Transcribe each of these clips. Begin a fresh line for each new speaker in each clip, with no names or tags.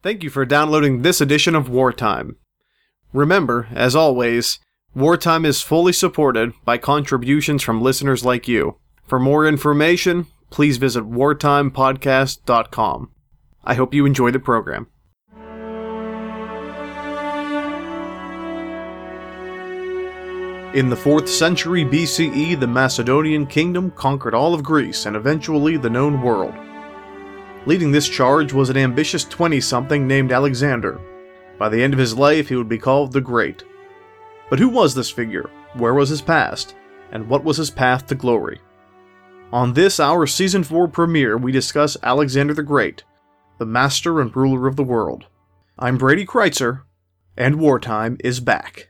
Thank you for downloading this edition of Wartime. Remember, as always, Wartime is fully supported by contributions from listeners like you. For more information, please visit wartimepodcast.com. I hope you enjoy the program. In the 4th century BCE, the Macedonian kingdom conquered all of Greece and eventually the known world. Leading this charge was an ambitious 20 something named Alexander. By the end of his life, he would be called the Great. But who was this figure? Where was his past? And what was his path to glory? On this, our Season 4 premiere, we discuss Alexander the Great, the master and ruler of the world. I'm Brady Crytzer, and Wartime is back.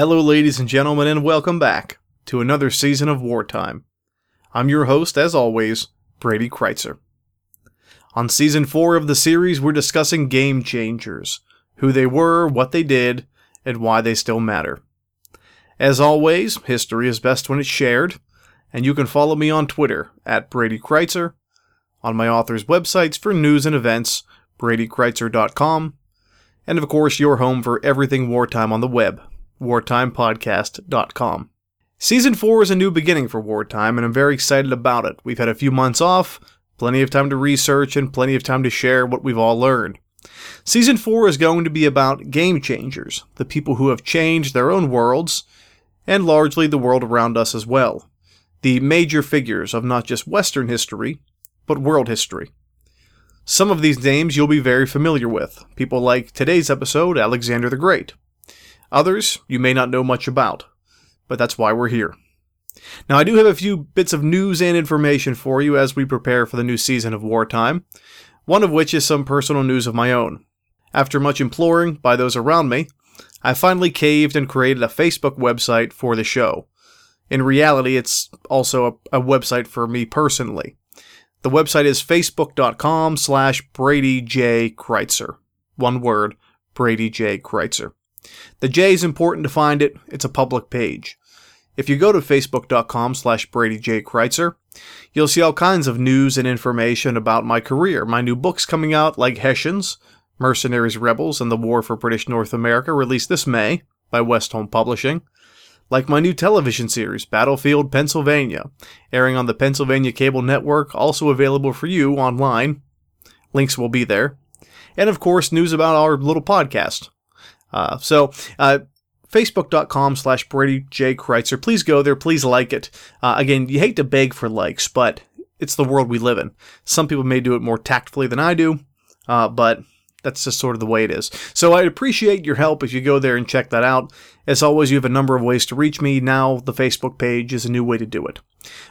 Hello, ladies and gentlemen, and welcome back to another season of Wartime. I'm your host, as always, Brady Crytzer. On season 4 of the series, we're discussing game changers who they were, what they did, and why they still matter. As always, history is best when it's shared, and you can follow me on Twitter at Brady Crytzer, on my author's websites for news and events, bradycrytzer.com, and of course, your home for everything wartime on the web, wartimepodcast.com. Season 4 is a new beginning for Wartime, and I'm very excited about it. We've had a few months off, plenty of time to research, and plenty of time to share what we've all learned. Season 4 is going to be about game changers, the people who have changed their own worlds, and largely the world around us as well. The major figures of not just Western history, but world history. Some of these names you'll be very familiar with, people like today's episode, Alexander the Great. Others you may not know much about, but that's why we're here. Now, I do have a few bits of news and information for you as we prepare for the new season of Wartime, one of which is some personal news of my own. After much imploring by those around me, I finally caved and created a Facebook website for the show. In reality, it's also a, a website for me personally. The website is facebook.com slash Brady J. Crytzer. One word, Brady J. Crytzer. The J is important to find it. It's a public page. If you go to facebook.com slash Brady J. Crytzer, you'll see all kinds of news and information about my career. My new books coming out, like Hessians, Mercenaries Rebels, and the War for British North America, released this May by Westholme Publishing. Like my new television series, Battlefield Pennsylvania, airing on the Pennsylvania Cable Network, also available for you online. Links will be there. And of course, news about our little podcast, uh, so, uh, facebook.com slash Brady J. Crytzer. Please go there. Please like it. Uh, again, you hate to beg for likes, but it's the world we live in. Some people may do it more tactfully than I do, uh, but that's just sort of the way it is. So I'd appreciate your help if you go there and check that out. As always, you have a number of ways to reach me. Now, the Facebook page is a new way to do it.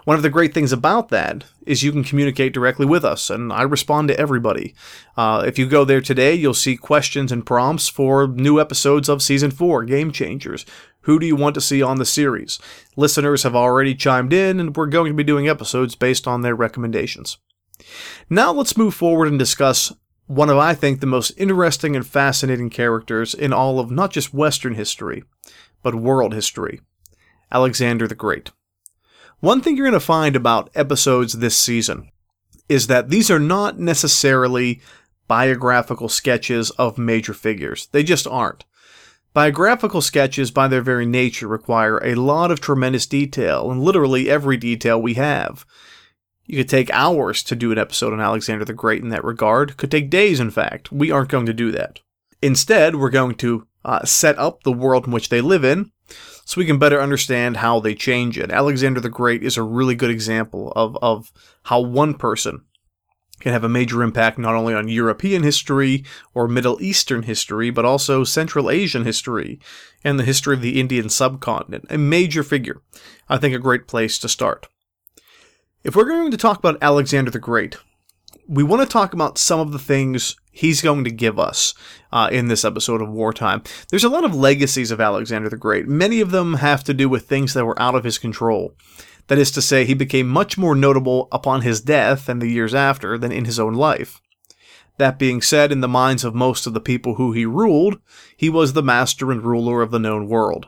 One of the great things about that is you can communicate directly with us, and I respond to everybody. Uh, if you go there today, you'll see questions and prompts for new episodes of Season 4 Game Changers. Who do you want to see on the series? Listeners have already chimed in, and we're going to be doing episodes based on their recommendations. Now let's move forward and discuss one of, I think, the most interesting and fascinating characters in all of not just Western history, but world history Alexander the Great. One thing you're going to find about episodes this season is that these are not necessarily biographical sketches of major figures. They just aren't. Biographical sketches, by their very nature, require a lot of tremendous detail, and literally every detail we have. You could take hours to do an episode on Alexander the Great in that regard. Could take days, in fact. We aren't going to do that. Instead, we're going to uh, set up the world in which they live in, so we can better understand how they change it. Alexander the Great is a really good example of, of how one person can have a major impact not only on European history or Middle Eastern history, but also Central Asian history and the history of the Indian subcontinent. A major figure. I think a great place to start. If we're going to talk about Alexander the Great, we want to talk about some of the things he's going to give us uh, in this episode of Wartime. There's a lot of legacies of Alexander the Great. Many of them have to do with things that were out of his control. That is to say, he became much more notable upon his death and the years after than in his own life. That being said, in the minds of most of the people who he ruled, he was the master and ruler of the known world.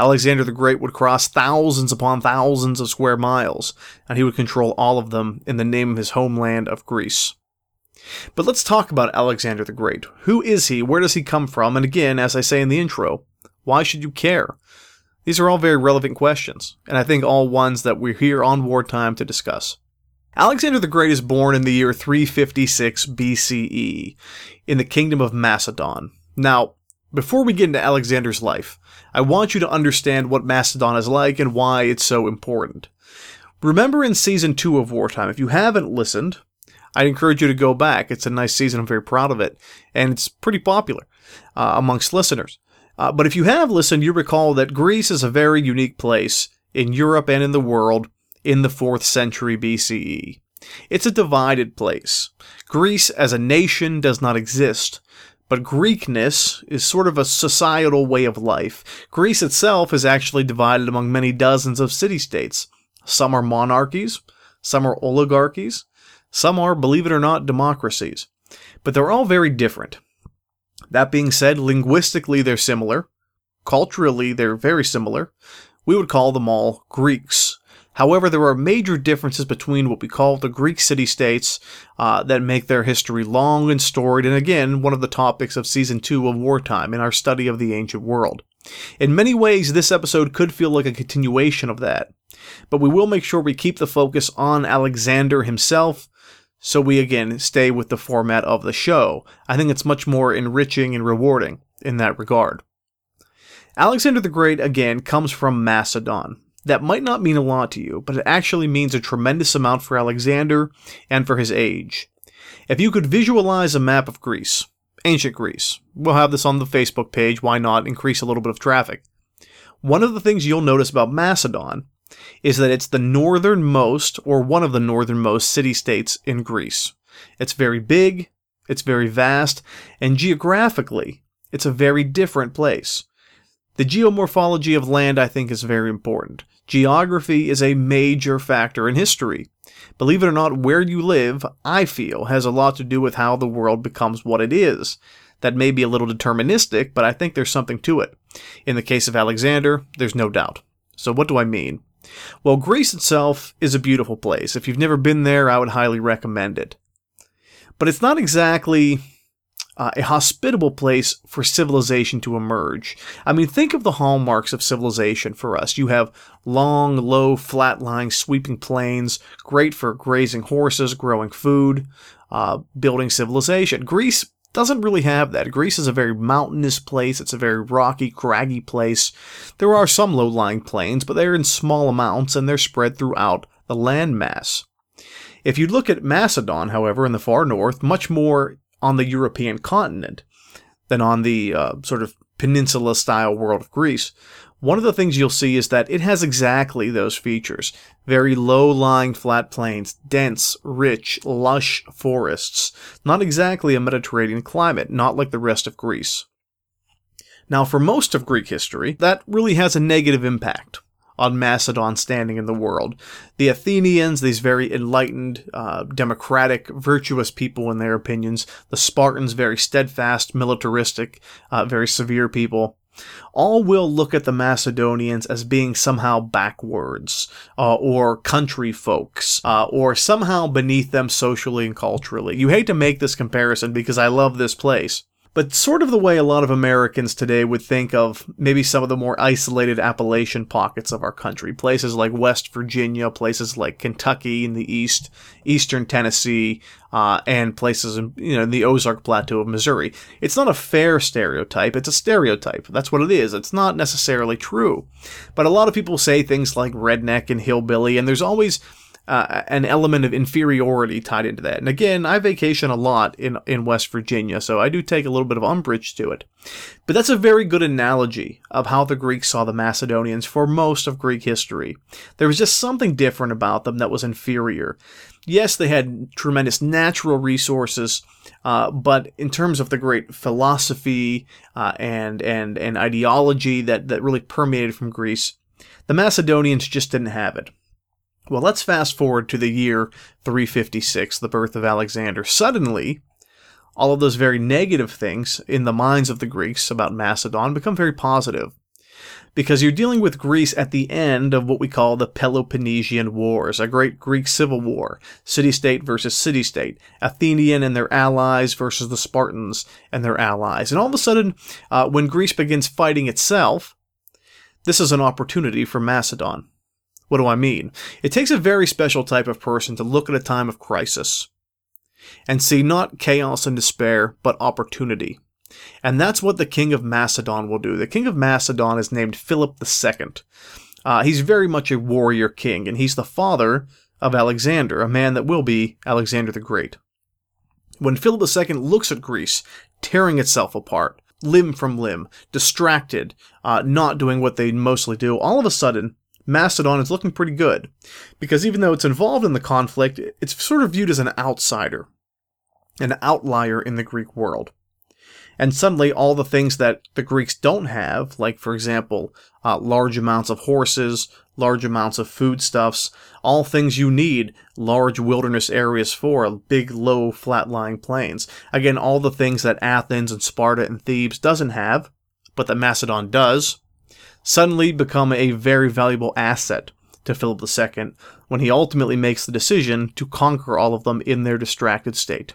Alexander the Great would cross thousands upon thousands of square miles, and he would control all of them in the name of his homeland of Greece. But let's talk about Alexander the Great. Who is he? Where does he come from? And again, as I say in the intro, why should you care? These are all very relevant questions, and I think all ones that we're here on wartime to discuss. Alexander the Great is born in the year 356 BCE in the kingdom of Macedon. Now, before we get into Alexander's life, I want you to understand what Macedon is like and why it's so important. Remember in season 2 of Wartime, if you haven't listened, I'd encourage you to go back. It's a nice season, I'm very proud of it, and it's pretty popular uh, amongst listeners. Uh, but if you have listened, you recall that Greece is a very unique place in Europe and in the world in the 4th century BCE. It's a divided place. Greece as a nation does not exist, but Greekness is sort of a societal way of life. Greece itself is actually divided among many dozens of city states. Some are monarchies, some are oligarchies, some are, believe it or not, democracies. But they're all very different. That being said, linguistically they're similar. Culturally they're very similar. We would call them all Greeks. However, there are major differences between what we call the Greek city states uh, that make their history long and storied, and again, one of the topics of season 2 of Wartime in our study of the ancient world. In many ways, this episode could feel like a continuation of that, but we will make sure we keep the focus on Alexander himself so we again stay with the format of the show. I think it's much more enriching and rewarding in that regard. Alexander the Great, again, comes from Macedon. That might not mean a lot to you, but it actually means a tremendous amount for Alexander and for his age. If you could visualize a map of Greece, ancient Greece, we'll have this on the Facebook page, why not increase a little bit of traffic. One of the things you'll notice about Macedon is that it's the northernmost, or one of the northernmost city states in Greece. It's very big, it's very vast, and geographically, it's a very different place. The geomorphology of land, I think, is very important. Geography is a major factor in history. Believe it or not, where you live, I feel, has a lot to do with how the world becomes what it is. That may be a little deterministic, but I think there's something to it. In the case of Alexander, there's no doubt. So, what do I mean? Well, Greece itself is a beautiful place. If you've never been there, I would highly recommend it. But it's not exactly uh, a hospitable place for civilization to emerge. I mean, think of the hallmarks of civilization for us. You have long, low, flat lying, sweeping plains, great for grazing horses, growing food, uh, building civilization. Greece doesn't really have that. Greece is a very mountainous place. It's a very rocky, craggy place. There are some low-lying plains, but they're in small amounts and they're spread throughout the landmass. If you look at Macedon, however, in the far north, much more on the European continent than on the uh, sort of peninsula-style world of Greece, one of the things you'll see is that it has exactly those features. Very low-lying flat plains, dense, rich, lush forests. Not exactly a Mediterranean climate, not like the rest of Greece. Now, for most of Greek history, that really has a negative impact on Macedon's standing in the world. The Athenians, these very enlightened, uh, democratic, virtuous people in their opinions, the Spartans, very steadfast, militaristic, uh, very severe people, all will look at the Macedonians as being somehow backwards, uh, or country folks, uh, or somehow beneath them socially and culturally. You hate to make this comparison because I love this place but sort of the way a lot of Americans today would think of maybe some of the more isolated Appalachian pockets of our country. Places like West Virginia, places like Kentucky in the east, eastern Tennessee, uh, and places in you know the Ozark Plateau of Missouri. It's not a fair stereotype, it's a stereotype. That's what it is. It's not necessarily true. But a lot of people say things like redneck and hillbilly, and there's always uh, an element of inferiority tied into that. And again, I vacation a lot in, in West Virginia, so I do take a little bit of umbrage to it. But that's a very good analogy of how the Greeks saw the Macedonians for most of Greek history. There was just something different about them that was inferior. Yes, they had tremendous natural resources, uh, but in terms of the great philosophy uh, and and and ideology that that really permeated from Greece, the Macedonians just didn't have it. Well, let's fast forward to the year 356, the birth of Alexander. Suddenly, all of those very negative things in the minds of the Greeks about Macedon become very positive. Because you're dealing with Greece at the end of what we call the Peloponnesian Wars, a great Greek civil war, city state versus city state, Athenian and their allies versus the Spartans and their allies. And all of a sudden, uh, when Greece begins fighting itself, this is an opportunity for Macedon. What do I mean? It takes a very special type of person to look at a time of crisis and see not chaos and despair, but opportunity. And that's what the king of Macedon will do. The king of Macedon is named Philip II. Uh, he's very much a warrior king, and he's the father of Alexander, a man that will be Alexander the Great. When Philip II looks at Greece, tearing itself apart, limb from limb, distracted, uh, not doing what they mostly do, all of a sudden, Macedon is looking pretty good. Because even though it's involved in the conflict, it's sort of viewed as an outsider, an outlier in the Greek world. And suddenly, all the things that the Greeks don't have, like, for example, uh, large amounts of horses, large amounts of foodstuffs, all things you need large wilderness areas for, big, low, flat lying plains. Again, all the things that Athens and Sparta and Thebes doesn't have, but that Macedon does, suddenly become a very valuable asset to Philip II when he ultimately makes the decision to conquer all of them in their distracted state.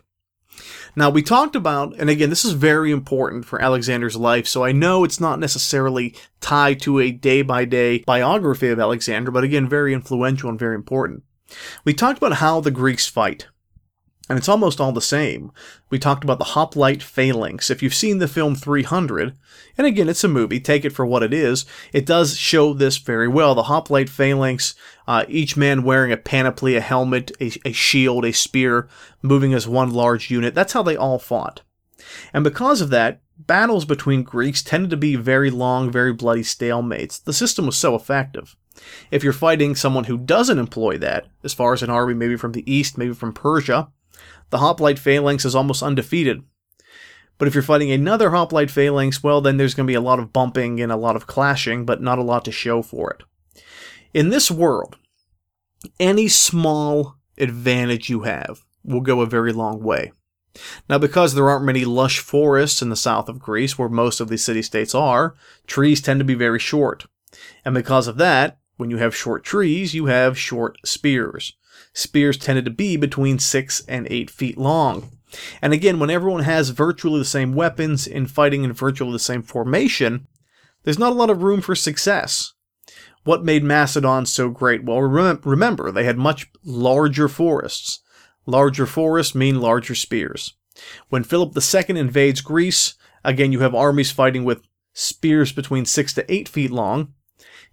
Now, we talked about, and again, this is very important for Alexander's life, so I know it's not necessarily tied to a day by day biography of Alexander, but again, very influential and very important. We talked about how the Greeks fight and it's almost all the same. We talked about the hoplite phalanx. If you've seen the film 300, and again, it's a movie, take it for what it is, it does show this very well. The hoplite phalanx, uh, each man wearing a panoply, a helmet, a, a shield, a spear, moving as one large unit. That's how they all fought. And because of that, battles between Greeks tended to be very long, very bloody stalemates. The system was so effective. If you're fighting someone who doesn't employ that, as far as an army maybe from the east, maybe from Persia, the hoplite phalanx is almost undefeated. But if you're fighting another hoplite phalanx, well, then there's going to be a lot of bumping and a lot of clashing, but not a lot to show for it. In this world, any small advantage you have will go a very long way. Now, because there aren't many lush forests in the south of Greece, where most of these city states are, trees tend to be very short. And because of that, when you have short trees, you have short spears spears tended to be between 6 and 8 feet long. And again, when everyone has virtually the same weapons in fighting in virtually the same formation, there's not a lot of room for success. What made Macedon so great? Well, remember, they had much larger forests. Larger forests mean larger spears. When Philip II invades Greece, again, you have armies fighting with spears between 6 to 8 feet long,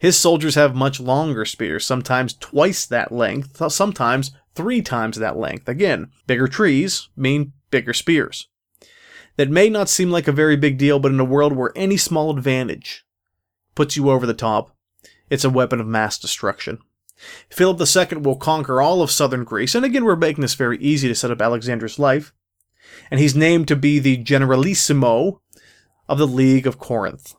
his soldiers have much longer spears, sometimes twice that length, sometimes three times that length. Again, bigger trees mean bigger spears. That may not seem like a very big deal, but in a world where any small advantage puts you over the top, it's a weapon of mass destruction. Philip II will conquer all of southern Greece, and again, we're making this very easy to set up Alexander's life. And he's named to be the Generalissimo of the League of Corinth.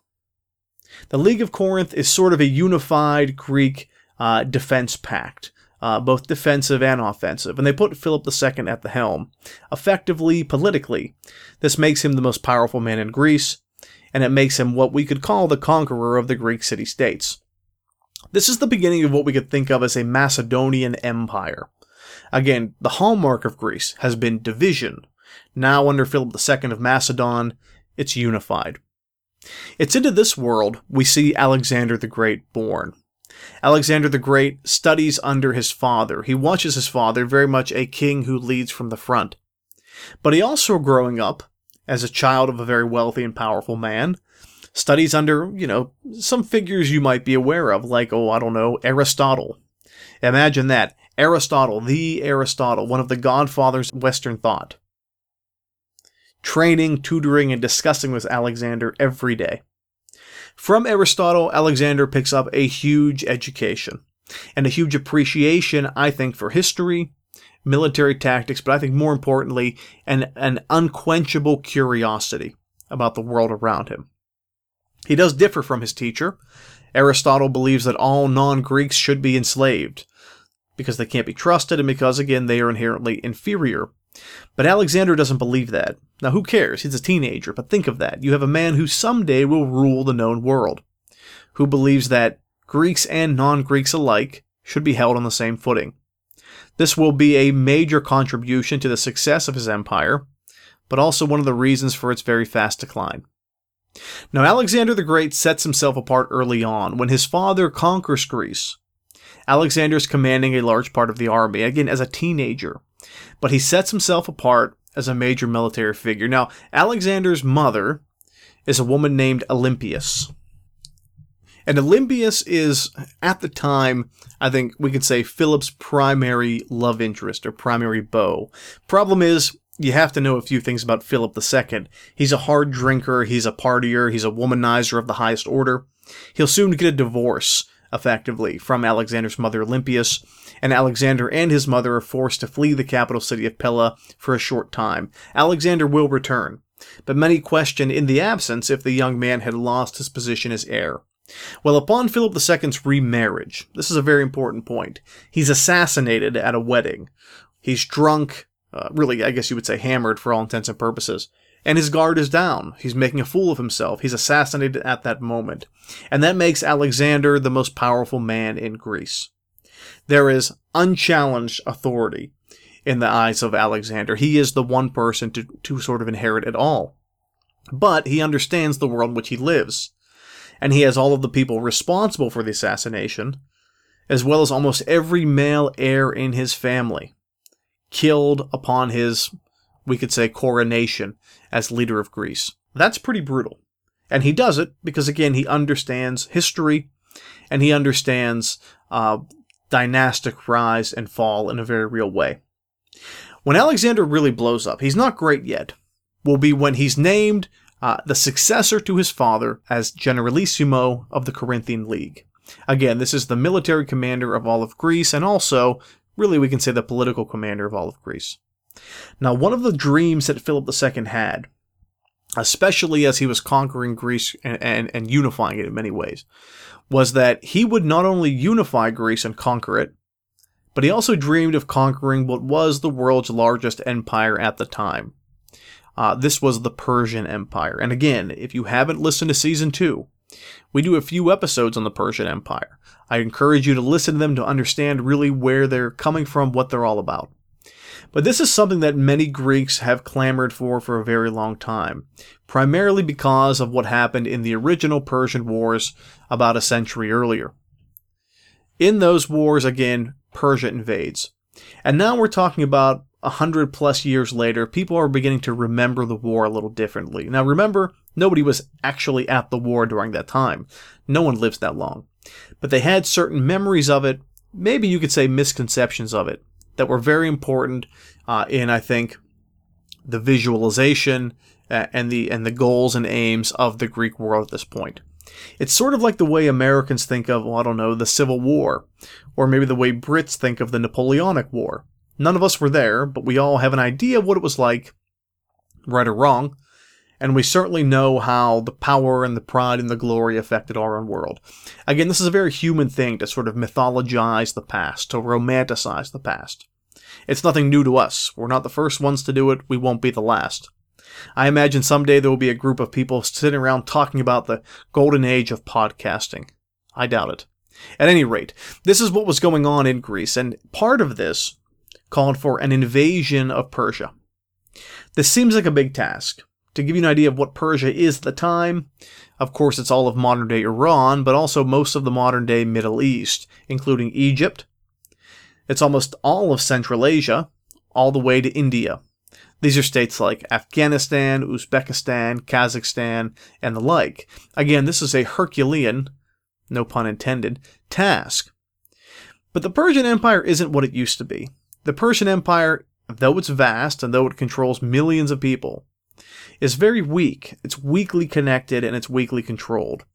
The League of Corinth is sort of a unified Greek uh, defense pact, uh, both defensive and offensive, and they put Philip II at the helm. Effectively, politically, this makes him the most powerful man in Greece, and it makes him what we could call the conqueror of the Greek city states. This is the beginning of what we could think of as a Macedonian empire. Again, the hallmark of Greece has been division. Now, under Philip II of Macedon, it's unified. It's into this world we see Alexander the Great born. Alexander the Great studies under his father. He watches his father, very much a king who leads from the front. But he also, growing up as a child of a very wealthy and powerful man, studies under, you know, some figures you might be aware of, like, oh, I don't know, Aristotle. Imagine that. Aristotle, the Aristotle, one of the godfathers of Western thought training, tutoring, and discussing with Alexander every day. From Aristotle, Alexander picks up a huge education and a huge appreciation, I think, for history, military tactics, but I think more importantly, an, an unquenchable curiosity about the world around him. He does differ from his teacher. Aristotle believes that all non Greeks should be enslaved. because they can't be trusted and because, again, they are inherently inferior. But Alexander doesn't believe that. Now, who cares? He's a teenager, but think of that. You have a man who someday will rule the known world, who believes that Greeks and non Greeks alike should be held on the same footing. This will be a major contribution to the success of his empire, but also one of the reasons for its very fast decline. Now, Alexander the Great sets himself apart early on when his father conquers Greece. Alexander is commanding a large part of the army, again, as a teenager, but he sets himself apart as a major military figure. Now, Alexander's mother is a woman named Olympias. And Olympias is, at the time, I think we could say Philip's primary love interest or primary beau. Problem is, you have to know a few things about Philip II. He's a hard drinker, he's a partier, he's a womanizer of the highest order. He'll soon get a divorce, effectively, from Alexander's mother Olympias, and Alexander and his mother are forced to flee the capital city of Pella for a short time. Alexander will return, but many question in the absence if the young man had lost his position as heir. Well, upon Philip II's remarriage, this is a very important point, he's assassinated at a wedding. He's drunk, uh, really, I guess you would say hammered for all intents and purposes. And his guard is down. He's making a fool of himself. He's assassinated at that moment. And that makes Alexander the most powerful man in Greece. There is unchallenged authority in the eyes of Alexander. He is the one person to, to sort of inherit it all. But he understands the world in which he lives. And he has all of the people responsible for the assassination, as well as almost every male heir in his family killed upon his, we could say, coronation as leader of Greece. That's pretty brutal. And he does it because, again, he understands history and he understands uh, dynastic rise and fall in a very real way. When Alexander really blows up, he's not great yet, will be when he's named uh, the successor to his father as Generalissimo of the Corinthian League. Again, this is the military commander of all of Greece and also Really, we can say the political commander of all of Greece. Now, one of the dreams that Philip II had, especially as he was conquering Greece and, and, and unifying it in many ways, was that he would not only unify Greece and conquer it, but he also dreamed of conquering what was the world's largest empire at the time. Uh, this was the Persian Empire. And again, if you haven't listened to season two, we do a few episodes on the Persian Empire. I encourage you to listen to them to understand really where they're coming from, what they're all about. But this is something that many Greeks have clamored for for a very long time, primarily because of what happened in the original Persian Wars about a century earlier. In those wars, again, Persia invades. And now we're talking about a hundred plus years later, people are beginning to remember the war a little differently. Now remember, nobody was actually at the war during that time. No one lives that long. But they had certain memories of it, maybe you could say misconceptions of it, that were very important uh, in, I think, the visualization uh, and the and the goals and aims of the Greek world at this point. It's sort of like the way Americans think of, well, I don't know, the Civil War, or maybe the way Brits think of the Napoleonic War. None of us were there, but we all have an idea of what it was like, right or wrong, and we certainly know how the power and the pride and the glory affected our own world. Again, this is a very human thing to sort of mythologize the past, to romanticize the past. It's nothing new to us. We're not the first ones to do it, we won't be the last. I imagine someday there will be a group of people sitting around talking about the golden age of podcasting. I doubt it. At any rate, this is what was going on in Greece, and part of this called for an invasion of Persia. This seems like a big task, to give you an idea of what Persia is at the time, of course, it's all of modern day Iran, but also most of the modern day Middle East, including Egypt. It's almost all of Central Asia, all the way to India. These are states like Afghanistan, Uzbekistan, Kazakhstan, and the like. Again, this is a Herculean, no pun intended, task. But the Persian Empire isn't what it used to be. The Persian Empire, though it's vast and though it controls millions of people, is very weak. It's weakly connected and it's weakly controlled.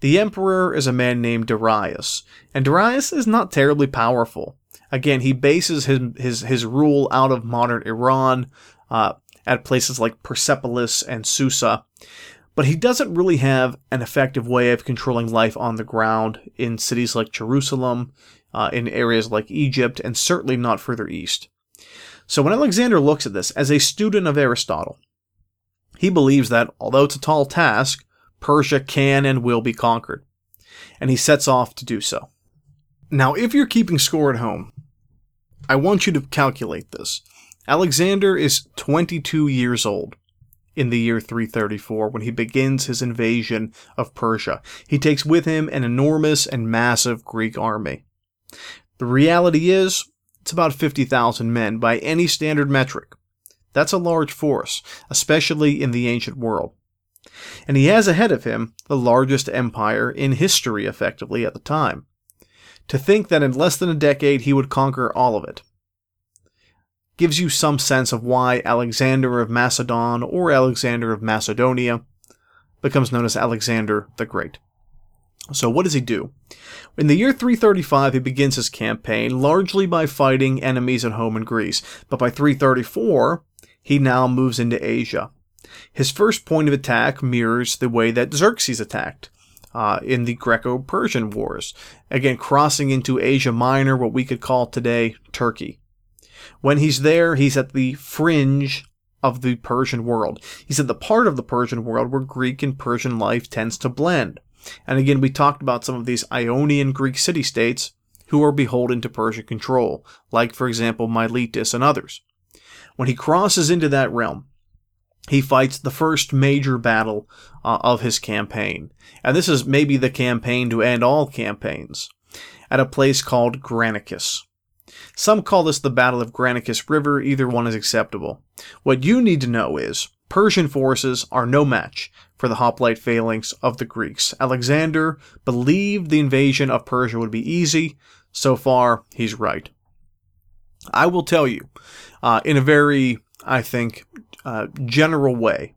The emperor is a man named Darius, and Darius is not terribly powerful. Again, he bases his his, his rule out of modern Iran, uh, at places like Persepolis and Susa, but he doesn't really have an effective way of controlling life on the ground in cities like Jerusalem, uh, in areas like Egypt and certainly not further east. So when Alexander looks at this as a student of Aristotle, he believes that, although it's a tall task, Persia can and will be conquered. And he sets off to do so. Now, if you're keeping score at home, I want you to calculate this. Alexander is 22 years old in the year 334 when he begins his invasion of Persia. He takes with him an enormous and massive Greek army. The reality is, it's about 50,000 men by any standard metric. That's a large force, especially in the ancient world. And he has ahead of him the largest empire in history, effectively, at the time. To think that in less than a decade he would conquer all of it gives you some sense of why Alexander of Macedon or Alexander of Macedonia becomes known as Alexander the Great. So, what does he do? In the year 335, he begins his campaign largely by fighting enemies at home in Greece, but by 334, he now moves into Asia. His first point of attack mirrors the way that Xerxes attacked. Uh, in the Greco Persian Wars. Again, crossing into Asia Minor, what we could call today Turkey. When he's there, he's at the fringe of the Persian world. He's at the part of the Persian world where Greek and Persian life tends to blend. And again, we talked about some of these Ionian Greek city states who are beholden to Persian control, like, for example, Miletus and others. When he crosses into that realm, he fights the first major battle uh, of his campaign. And this is maybe the campaign to end all campaigns, at a place called Granicus. Some call this the Battle of Granicus River, either one is acceptable. What you need to know is Persian forces are no match for the hoplite phalanx of the Greeks. Alexander believed the invasion of Persia would be easy. So far, he's right. I will tell you, uh, in a very, I think, uh, general way,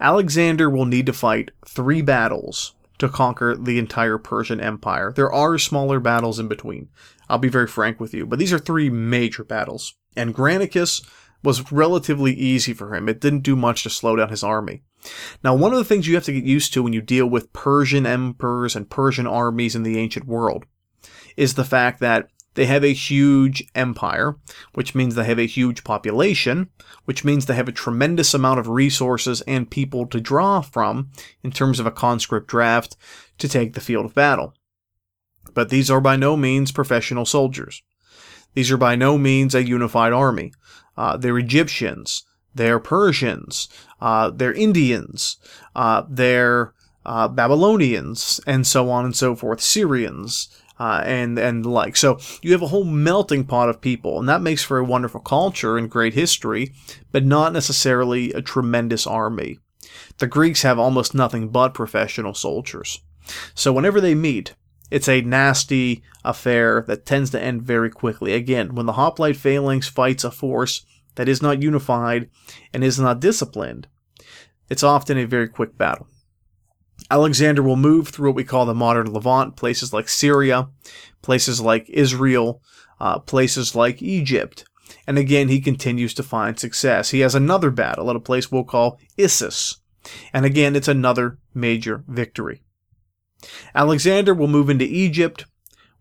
Alexander will need to fight three battles to conquer the entire Persian Empire. There are smaller battles in between. I'll be very frank with you, but these are three major battles. And Granicus was relatively easy for him. It didn't do much to slow down his army. Now, one of the things you have to get used to when you deal with Persian emperors and Persian armies in the ancient world is the fact that they have a huge empire, which means they have a huge population, which means they have a tremendous amount of resources and people to draw from in terms of a conscript draft to take the field of battle. But these are by no means professional soldiers. These are by no means a unified army. Uh, they're Egyptians, they're Persians, uh, they're Indians, uh, they're uh, Babylonians, and so on and so forth, Syrians, uh, and and the like. So you have a whole melting pot of people, and that makes for a wonderful culture and great history, but not necessarily a tremendous army. The Greeks have almost nothing but professional soldiers. So whenever they meet, it's a nasty affair that tends to end very quickly. Again, when the hoplite phalanx fights a force that is not unified and is not disciplined, it's often a very quick battle. Alexander will move through what we call the modern Levant, places like Syria, places like Israel, uh, places like Egypt. And again, he continues to find success. He has another battle at a place we'll call Issus. And again, it's another major victory. Alexander will move into Egypt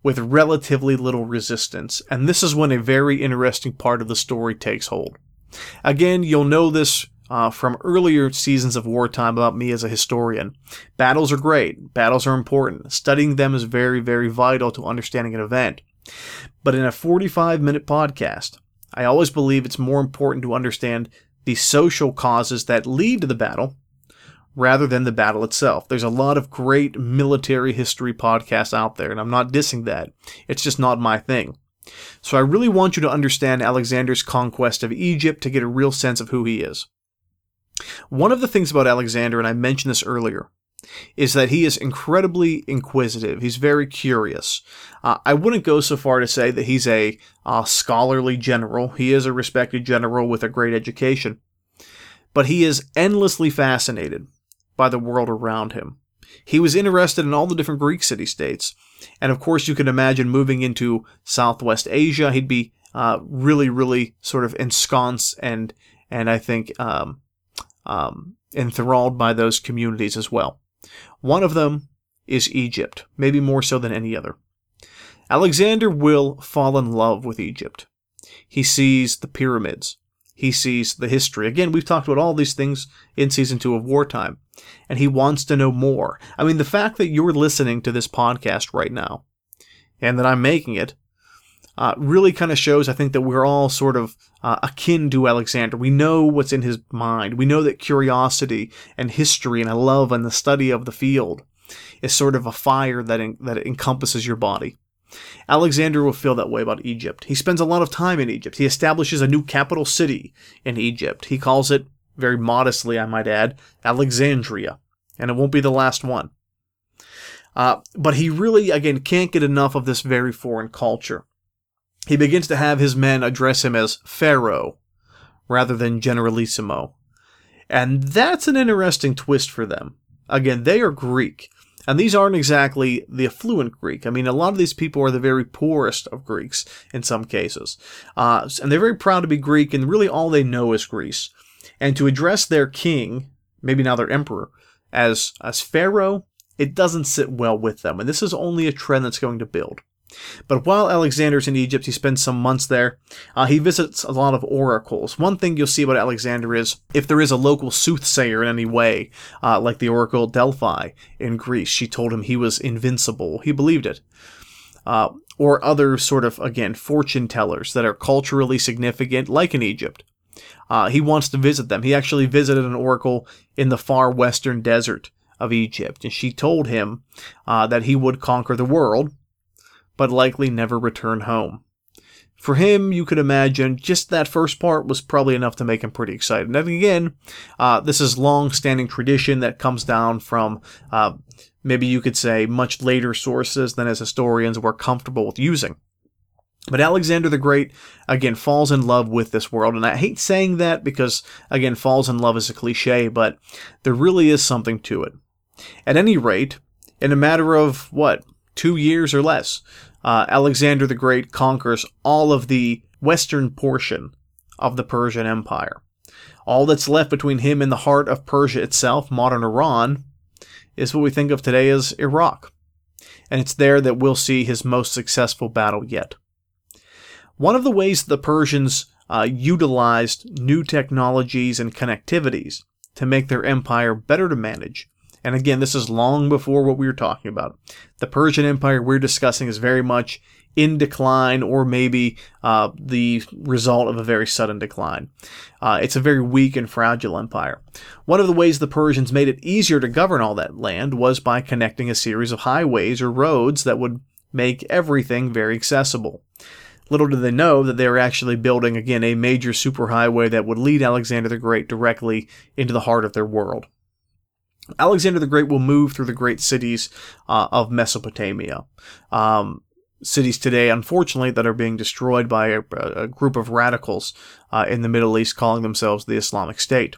with relatively little resistance, and this is when a very interesting part of the story takes hold. Again, you'll know this uh, from earlier seasons of wartime about me as a historian. Battles are great, battles are important. Studying them is very, very vital to understanding an event. But in a 45 minute podcast, I always believe it's more important to understand the social causes that lead to the battle rather than the battle itself. There's a lot of great military history podcasts out there, and I'm not dissing that. It's just not my thing. So I really want you to understand Alexander's conquest of Egypt to get a real sense of who he is. One of the things about Alexander, and I mentioned this earlier, is that he is incredibly inquisitive. He's very curious. Uh, I wouldn't go so far to say that he's a uh, scholarly general. He is a respected general with a great education. But he is endlessly fascinated by the world around him. He was interested in all the different Greek city states. And of course, you can imagine moving into Southwest Asia, he'd be uh, really, really sort of ensconced and, and I think um, um, enthralled by those communities as well. One of them is Egypt, maybe more so than any other. Alexander will fall in love with Egypt. He sees the pyramids. He sees the history. Again, we've talked about all these things in season two of Wartime, and he wants to know more. I mean, the fact that you're listening to this podcast right now and that I'm making it uh, really kind of shows, I think, that we're all sort of uh, akin to Alexander. We know what's in his mind. We know that curiosity and history and a love and the study of the field is sort of a fire that, en- that encompasses your body. Alexander will feel that way about Egypt. He spends a lot of time in Egypt. He establishes a new capital city in Egypt. He calls it, very modestly, I might add, Alexandria. And it won't be the last one. Uh, but he really, again, can't get enough of this very foreign culture. He begins to have his men address him as Pharaoh rather than Generalissimo. And that's an interesting twist for them. Again, they are Greek. And these aren't exactly the affluent Greek. I mean, a lot of these people are the very poorest of Greeks in some cases. Uh, and they're very proud to be Greek, and really all they know is Greece. And to address their king, maybe now their emperor, as, as Pharaoh, it doesn't sit well with them. And this is only a trend that's going to build. But while Alexander's in Egypt, he spends some months there. Uh, he visits a lot of oracles. One thing you'll see about Alexander is if there is a local soothsayer in any way, uh, like the Oracle Delphi in Greece, she told him he was invincible. He believed it. Uh, or other sort of, again, fortune tellers that are culturally significant, like in Egypt. Uh, he wants to visit them. He actually visited an oracle in the far western desert of Egypt, and she told him uh, that he would conquer the world but likely never return home. For him, you could imagine just that first part was probably enough to make him pretty excited. And again, uh, this is long-standing tradition that comes down from uh, maybe you could say much later sources than as historians were comfortable with using. But Alexander the Great, again, falls in love with this world. And I hate saying that because, again, falls in love is a cliche, but there really is something to it. At any rate, in a matter of, what, two years or less, uh, Alexander the Great conquers all of the western portion of the Persian Empire. All that's left between him and the heart of Persia itself, modern Iran, is what we think of today as Iraq. And it's there that we'll see his most successful battle yet. One of the ways the Persians uh, utilized new technologies and connectivities to make their empire better to manage and again, this is long before what we were talking about. The Persian Empire we're discussing is very much in decline or maybe uh, the result of a very sudden decline. Uh, it's a very weak and fragile empire. One of the ways the Persians made it easier to govern all that land was by connecting a series of highways or roads that would make everything very accessible. Little did they know that they were actually building, again, a major superhighway that would lead Alexander the Great directly into the heart of their world. Alexander the Great will move through the great cities uh, of Mesopotamia. Um, cities today, unfortunately, that are being destroyed by a, a group of radicals uh, in the Middle East calling themselves the Islamic State.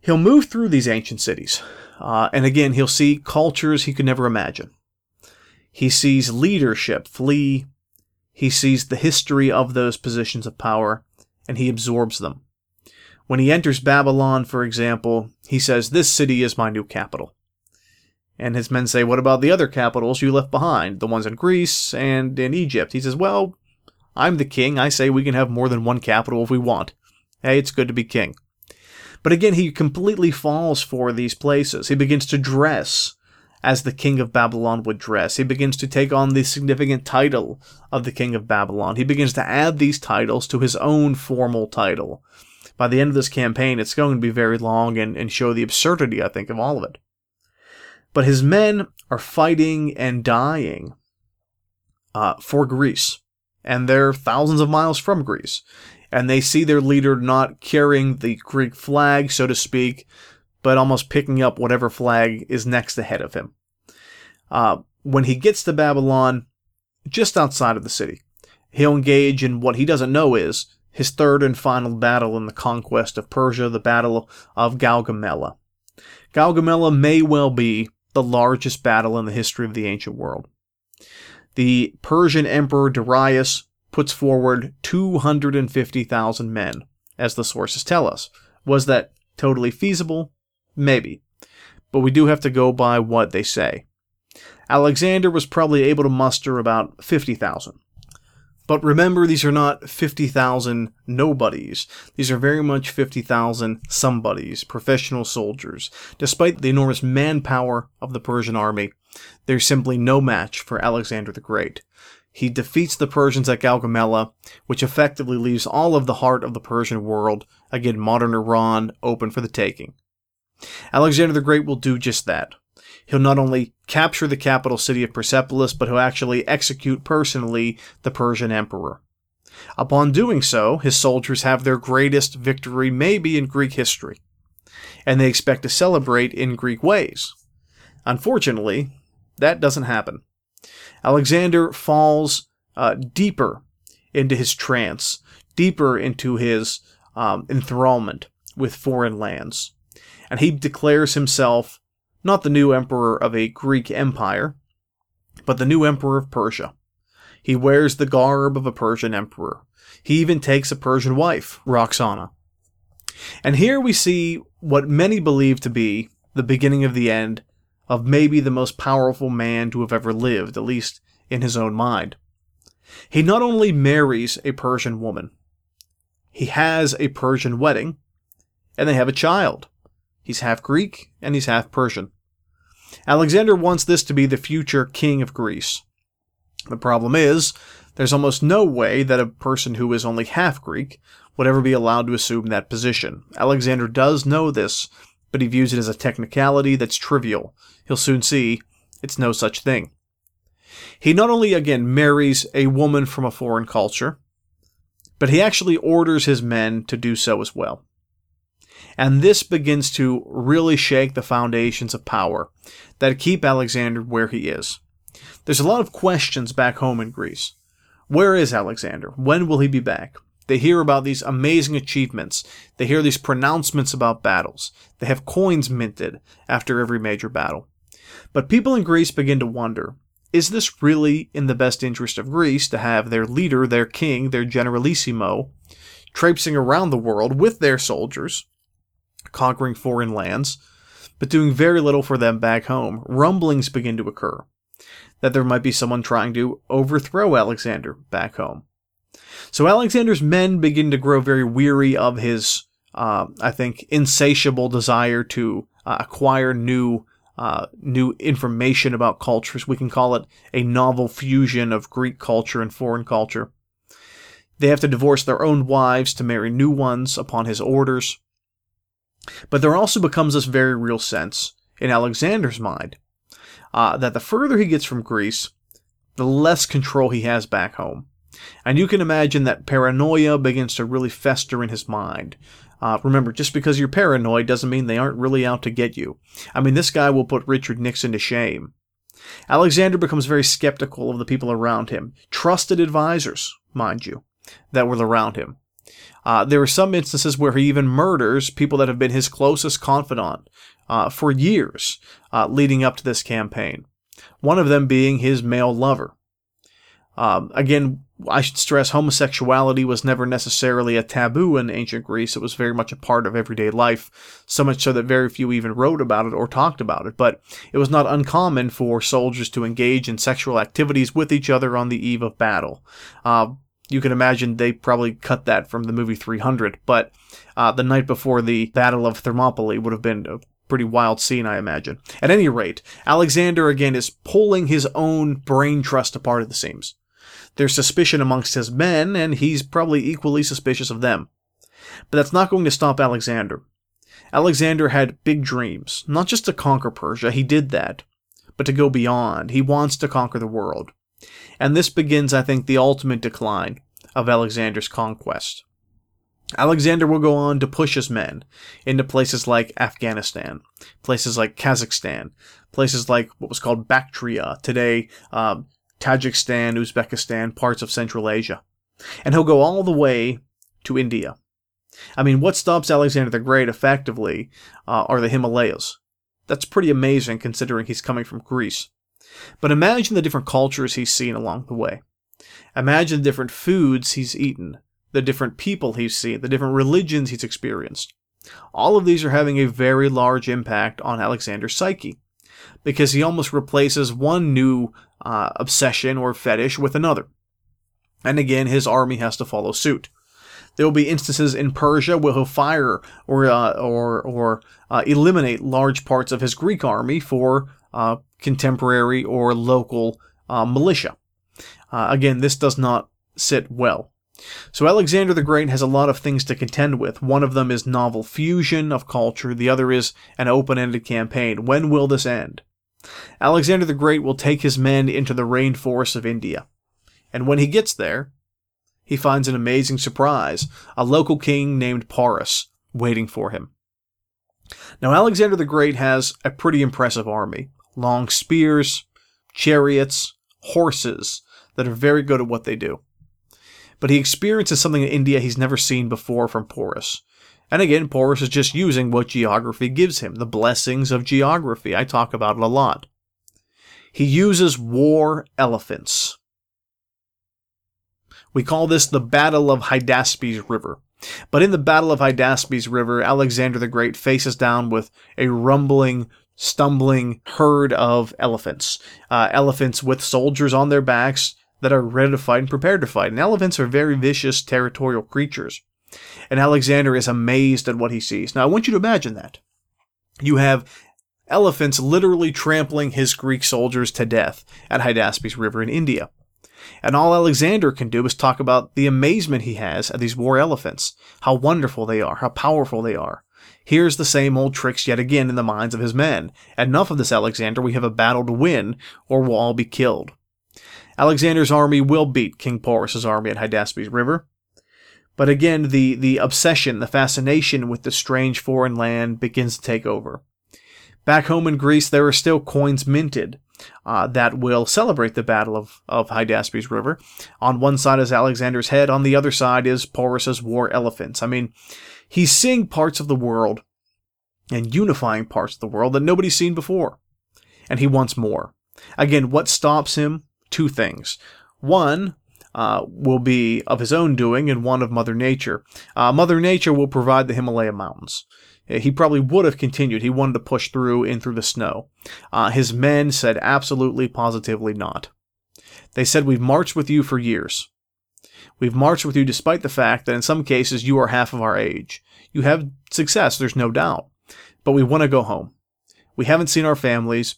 He'll move through these ancient cities, uh, and again, he'll see cultures he could never imagine. He sees leadership flee, he sees the history of those positions of power, and he absorbs them. When he enters Babylon, for example, he says, This city is my new capital. And his men say, What about the other capitals you left behind, the ones in Greece and in Egypt? He says, Well, I'm the king. I say we can have more than one capital if we want. Hey, it's good to be king. But again, he completely falls for these places. He begins to dress as the king of Babylon would dress. He begins to take on the significant title of the king of Babylon. He begins to add these titles to his own formal title by the end of this campaign, it's going to be very long and, and show the absurdity, I think, of all of it. But his men are fighting and dying uh, for Greece. And they're thousands of miles from Greece. And they see their leader not carrying the Greek flag, so to speak, but almost picking up whatever flag is next ahead of him. Uh, when he gets to Babylon, just outside of the city, he'll engage in what he doesn't know is his third and final battle in the conquest of Persia, the Battle of Gaugamela. Gaugamela may well be the largest battle in the history of the ancient world. The Persian Emperor Darius puts forward 250,000 men, as the sources tell us. Was that totally feasible? Maybe. But we do have to go by what they say. Alexander was probably able to muster about 50,000. But remember, these are not 50,000 nobodies. These are very much 50,000 somebodies, professional soldiers. Despite the enormous manpower of the Persian army, there's simply no match for Alexander the Great. He defeats the Persians at Gaugamela, which effectively leaves all of the heart of the Persian world, again modern Iran, open for the taking. Alexander the Great will do just that. He'll not only capture the capital city of Persepolis, but he'll actually execute personally the Persian emperor. Upon doing so, his soldiers have their greatest victory maybe in Greek history, and they expect to celebrate in Greek ways. Unfortunately, that doesn't happen. Alexander falls uh, deeper into his trance, deeper into his um, enthrallment with foreign lands, and he declares himself not the new emperor of a Greek empire, but the new emperor of Persia. He wears the garb of a Persian emperor. He even takes a Persian wife, Roxana. And here we see what many believe to be the beginning of the end of maybe the most powerful man to have ever lived, at least in his own mind. He not only marries a Persian woman, he has a Persian wedding, and they have a child. He's half Greek and he's half Persian. Alexander wants this to be the future king of Greece. The problem is, there's almost no way that a person who is only half Greek would ever be allowed to assume that position. Alexander does know this, but he views it as a technicality that's trivial. He'll soon see it's no such thing. He not only again marries a woman from a foreign culture, but he actually orders his men to do so as well. And this begins to really shake the foundations of power that keep Alexander where he is. There's a lot of questions back home in Greece. Where is Alexander? When will he be back? They hear about these amazing achievements. They hear these pronouncements about battles. They have coins minted after every major battle. But people in Greece begin to wonder is this really in the best interest of Greece to have their leader, their king, their generalissimo, traipsing around the world with their soldiers, conquering foreign lands, but doing very little for them back home? Rumblings begin to occur that there might be someone trying to overthrow Alexander back home. So Alexander's men begin to grow very weary of his, uh, I think, insatiable desire to uh, acquire new, uh, new information about cultures. We can call it a novel fusion of Greek culture and foreign culture. They have to divorce their own wives to marry new ones upon his orders. But there also becomes this very real sense in Alexander's mind uh, that the further he gets from Greece, the less control he has back home. And you can imagine that paranoia begins to really fester in his mind. Uh, remember, just because you're paranoid doesn't mean they aren't really out to get you. I mean, this guy will put Richard Nixon to shame. Alexander becomes very skeptical of the people around him, trusted advisors, mind you, that were around him. Uh, there are some instances where he even murders people that have been his closest confidant uh, for years uh, leading up to this campaign. One of them being his male lover. Um, again, I should stress homosexuality was never necessarily a taboo in ancient Greece. It was very much a part of everyday life, so much so that very few even wrote about it or talked about it. But it was not uncommon for soldiers to engage in sexual activities with each other on the eve of battle. Uh, you can imagine they probably cut that from the movie 300, but uh, the night before the Battle of Thermopylae would have been a pretty wild scene, I imagine. At any rate, Alexander again is pulling his own brain trust apart at the seams. There's suspicion amongst his men, and he's probably equally suspicious of them. But that's not going to stop Alexander. Alexander had big dreams, not just to conquer Persia, he did that, but to go beyond. He wants to conquer the world. And this begins, I think, the ultimate decline of Alexander's conquest. Alexander will go on to push his men into places like Afghanistan, places like Kazakhstan, places like what was called Bactria, today um, Tajikistan, Uzbekistan, parts of Central Asia. And he'll go all the way to India. I mean, what stops Alexander the Great effectively uh, are the Himalayas. That's pretty amazing considering he's coming from Greece. But imagine the different cultures he's seen along the way. Imagine the different foods he's eaten, the different people he's seen, the different religions he's experienced. All of these are having a very large impact on Alexander's psyche. because he almost replaces one new uh, obsession or fetish with another. And again, his army has to follow suit. There will be instances in Persia where he'll fire or uh, or or uh, eliminate large parts of his Greek army for uh, contemporary or local uh, militia. Uh, again, this does not sit well. So Alexander the Great has a lot of things to contend with. One of them is novel fusion of culture. The other is an open-ended campaign. When will this end? Alexander the Great will take his men into the rainforests of India. And when he gets there, he finds an amazing surprise a local king named Porus waiting for him. Now, Alexander the Great has a pretty impressive army long spears, chariots, horses that are very good at what they do. But he experiences something in India he's never seen before from Porus. And again, Porus is just using what geography gives him, the blessings of geography. I talk about it a lot. He uses war elephants. We call this the Battle of Hydaspes River. But in the Battle of Hydaspes River, Alexander the Great faces down with a rumbling, stumbling herd of elephants. Uh, elephants with soldiers on their backs that are ready to fight and prepared to fight. And elephants are very vicious, territorial creatures. And Alexander is amazed at what he sees. Now, I want you to imagine that. You have elephants literally trampling his Greek soldiers to death at Hydaspes River in India. And all Alexander can do is talk about the amazement he has at these war elephants, how wonderful they are, how powerful they are. Here's the same old tricks yet again in the minds of his men. Enough of this, Alexander, we have a battle to win, or we'll all be killed. Alexander's army will beat King Porus's army at Hydaspes River. But again, the, the obsession, the fascination with the strange foreign land begins to take over. Back home in Greece, there are still coins minted uh, that will celebrate the Battle of, of Hydaspes River. On one side is Alexander's head, on the other side is Porus's war elephants. I mean, he's seeing parts of the world and unifying parts of the world that nobody's seen before. And he wants more. Again, what stops him? Two things. One, uh, will be of his own doing and one of Mother Nature. Uh, Mother Nature will provide the Himalaya Mountains. Uh, he probably would have continued. He wanted to push through in through the snow. Uh, his men said absolutely, positively not. They said, We've marched with you for years. We've marched with you despite the fact that in some cases you are half of our age. You have success, there's no doubt. But we want to go home. We haven't seen our families.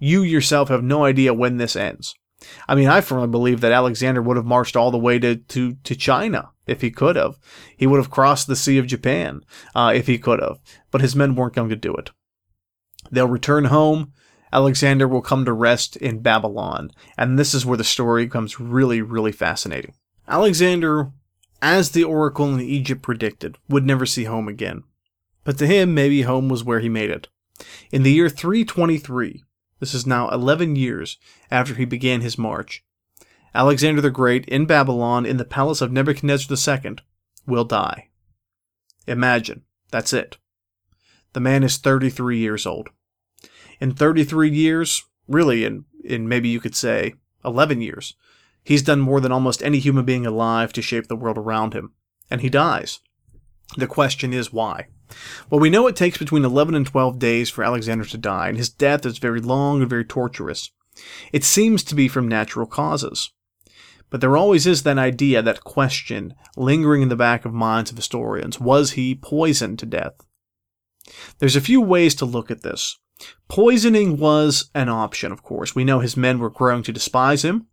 You yourself have no idea when this ends. I mean, I firmly believe that Alexander would have marched all the way to, to, to China if he could have. He would have crossed the Sea of Japan uh, if he could have. But his men weren't going to do it. They'll return home. Alexander will come to rest in Babylon. And this is where the story becomes really, really fascinating. Alexander, as the oracle in Egypt predicted, would never see home again. But to him, maybe home was where he made it. In the year 323, this is now 11 years after he began his march. Alexander the Great in Babylon in the palace of Nebuchadnezzar II will die. Imagine, that's it. The man is 33 years old. In 33 years, really, in, in maybe you could say 11 years, he's done more than almost any human being alive to shape the world around him. And he dies. The question is why? Well, we know it takes between 11 and 12 days for Alexander to die, and his death is very long and very torturous. It seems to be from natural causes. But there always is that idea, that question, lingering in the back of minds of historians. Was he poisoned to death? There's a few ways to look at this. Poisoning was an option, of course. We know his men were growing to despise him.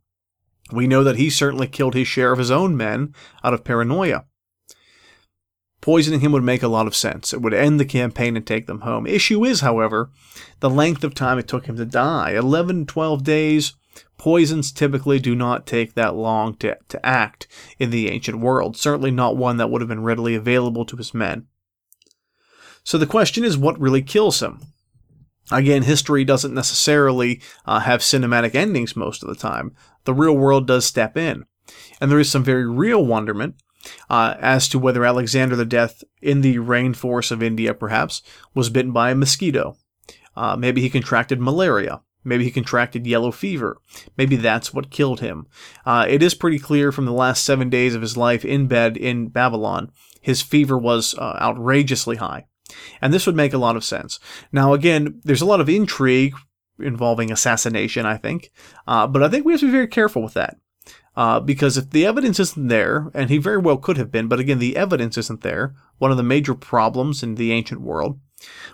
We know that he certainly killed his share of his own men out of paranoia. Poisoning him would make a lot of sense. It would end the campaign and take them home. Issue is, however, the length of time it took him to die 11, 12 days. Poisons typically do not take that long to, to act in the ancient world, certainly not one that would have been readily available to his men. So the question is what really kills him? Again, history doesn't necessarily uh, have cinematic endings most of the time. The real world does step in. And there is some very real wonderment uh, as to whether Alexander the Death in the rainforest of India, perhaps, was bitten by a mosquito. Uh, maybe he contracted malaria. Maybe he contracted yellow fever. Maybe that's what killed him. Uh, it is pretty clear from the last seven days of his life in bed in Babylon, his fever was uh, outrageously high. And this would make a lot of sense. Now, again, there's a lot of intrigue involving assassination, I think. Uh, but I think we have to be very careful with that. Uh, because if the evidence isn't there, and he very well could have been, but again, the evidence isn't there, one of the major problems in the ancient world,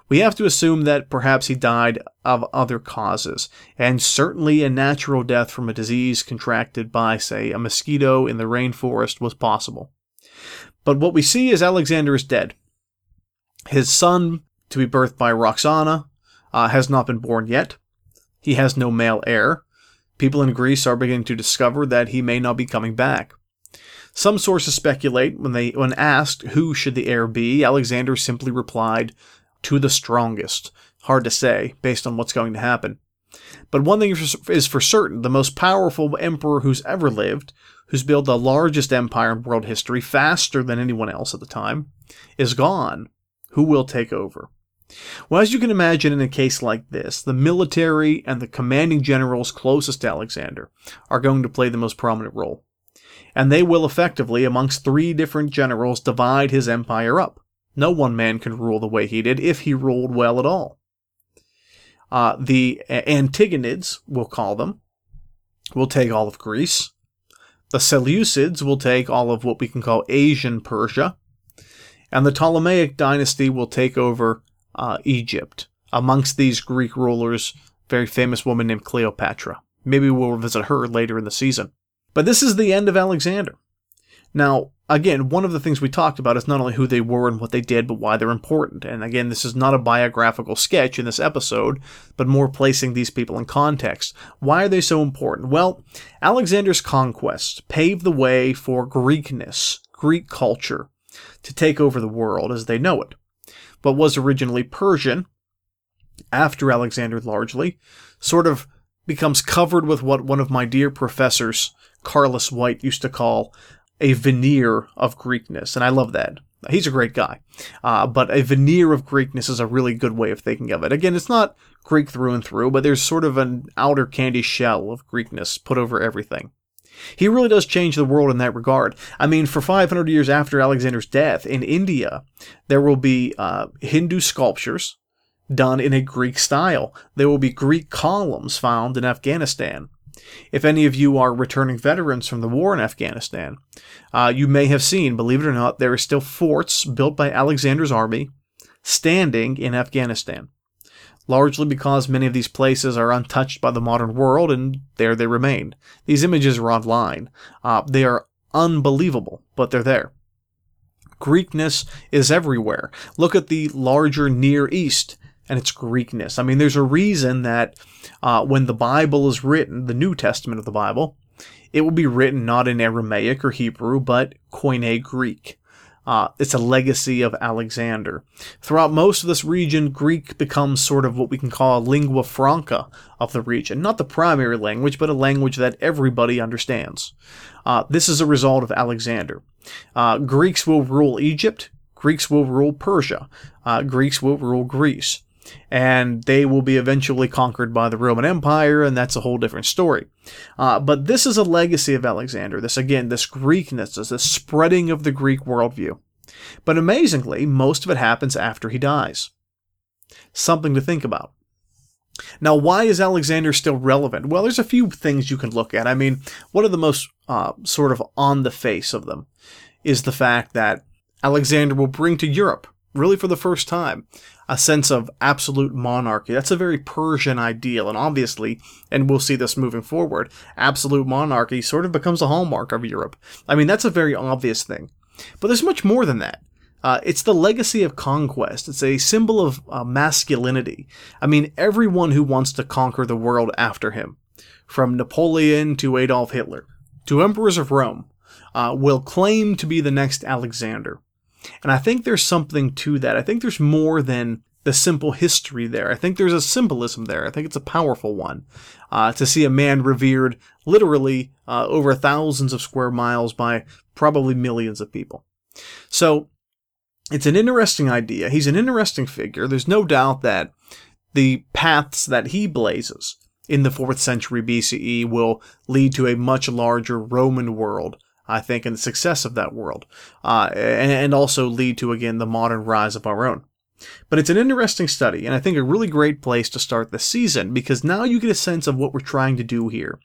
we have to assume that perhaps he died of other causes, and certainly a natural death from a disease contracted by, say, a mosquito in the rainforest was possible. But what we see is Alexander is dead. His son, to be birthed by Roxana, uh, has not been born yet. He has no male heir. People in Greece are beginning to discover that he may not be coming back. Some sources speculate when they when asked who should the heir be, Alexander simply replied, "To the strongest." Hard to say based on what's going to happen. But one thing is for certain, the most powerful emperor who's ever lived, who's built the largest empire in world history faster than anyone else at the time, is gone. Who will take over? Well, as you can imagine in a case like this, the military and the commanding generals closest to Alexander are going to play the most prominent role. And they will effectively, amongst three different generals, divide his empire up. No one man can rule the way he did if he ruled well at all. Uh, the Antigonids, we'll call them, will take all of Greece. The Seleucids will take all of what we can call Asian Persia. And the Ptolemaic dynasty will take over uh, Egypt. Amongst these Greek rulers, very famous woman named Cleopatra. Maybe we'll visit her later in the season. But this is the end of Alexander. Now, again, one of the things we talked about is not only who they were and what they did, but why they're important. And again, this is not a biographical sketch in this episode, but more placing these people in context. Why are they so important? Well, Alexander's conquests paved the way for Greekness, Greek culture, to take over the world as they know it but was originally Persian, after Alexander largely, sort of becomes covered with what one of my dear professors, Carlos White, used to call a veneer of Greekness. And I love that. He's a great guy. Uh, but a veneer of Greekness is a really good way of thinking of it. Again, it's not Greek through and through, but there's sort of an outer candy shell of Greekness put over everything. He really does change the world in that regard. I mean, for 500 years after Alexander's death in India, there will be uh, Hindu sculptures done in a Greek style. There will be Greek columns found in Afghanistan. If any of you are returning veterans from the war in Afghanistan, uh, you may have seen, believe it or not, there are still forts built by Alexander's army standing in Afghanistan largely because many of these places are untouched by the modern world and there they remain. These images are online. Uh, they are unbelievable, but they're there. Greekness is everywhere. Look at the larger Near East and its Greekness. I mean, there's a reason that uh, when the Bible is written, the New Testament of the Bible, it will be written not in Aramaic or Hebrew, but Koine Greek. Uh, it's a legacy of Alexander. Throughout most of this region, Greek becomes sort of what we can call a lingua franca of the region. Not the primary language, but a language that everybody understands. Uh, this is a result of Alexander. Uh, Greeks will rule Egypt. Greeks will rule Persia. Uh, Greeks will rule Greece and they will be eventually conquered by the Roman Empire, and that's a whole different story. Uh, but this is a legacy of Alexander. This, again, this Greekness, this spreading of the Greek worldview. But amazingly, most of it happens after he dies. Something to think about. Now, why is Alexander still relevant? Well, there's a few things you can look at. I mean, one of the most uh, sort of on the face of them is the fact that Alexander will bring to Europe, really for the first time, a sense of absolute monarchy. That's a very Persian ideal, and obviously, and we'll see this moving forward, absolute monarchy sort of becomes a hallmark of Europe. I mean, that's a very obvious thing. But there's much more than that. Uh, it's the legacy of conquest. It's a symbol of uh, masculinity. I mean, everyone who wants to conquer the world after him, from Napoleon to Adolf Hitler, to emperors of Rome, uh, will claim to be the next Alexander. And I think there's something to that. I think there's more than the simple history there. I think there's a symbolism there. I think it's a powerful one. Uh, to see a man revered literally uh, over thousands of square miles by probably millions of people. So it's an interesting idea. He's an interesting figure. There's no doubt that the paths that he blazes in the 4th century BCE will lead to a much larger Roman world I think, and the success of that world, uh, and, and also lead to, again, the modern rise of our own. But it's an interesting study, and I think a really great place to start the season because now you get a sense of what we're trying to do here.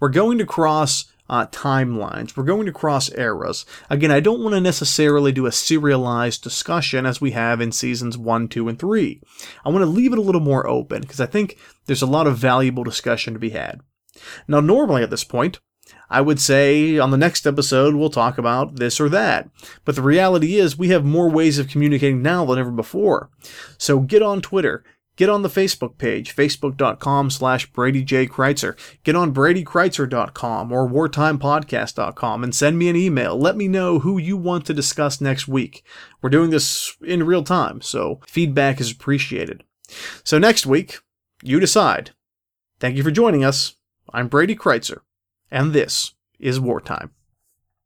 We're going to cross uh, timelines. We're going to cross eras. Again, I don't want to necessarily do a serialized discussion as we have in seasons 1, 2, and 3. I want to leave it a little more open because I think there's a lot of valuable discussion to be had. Now, normally at this point, I would say on the next episode we'll talk about this or that. But the reality is we have more ways of communicating now than ever before. So get on Twitter. Get on the Facebook page, facebook.com slash Brady J. Crytzer. Get on BradyCrytzer.com or wartimepodcast.com and send me an email. Let me know who you want to discuss next week. We're doing this in real time, so feedback is appreciated. So next week, you decide. Thank you for joining us. I'm Brady Crytzer and this is Wartime.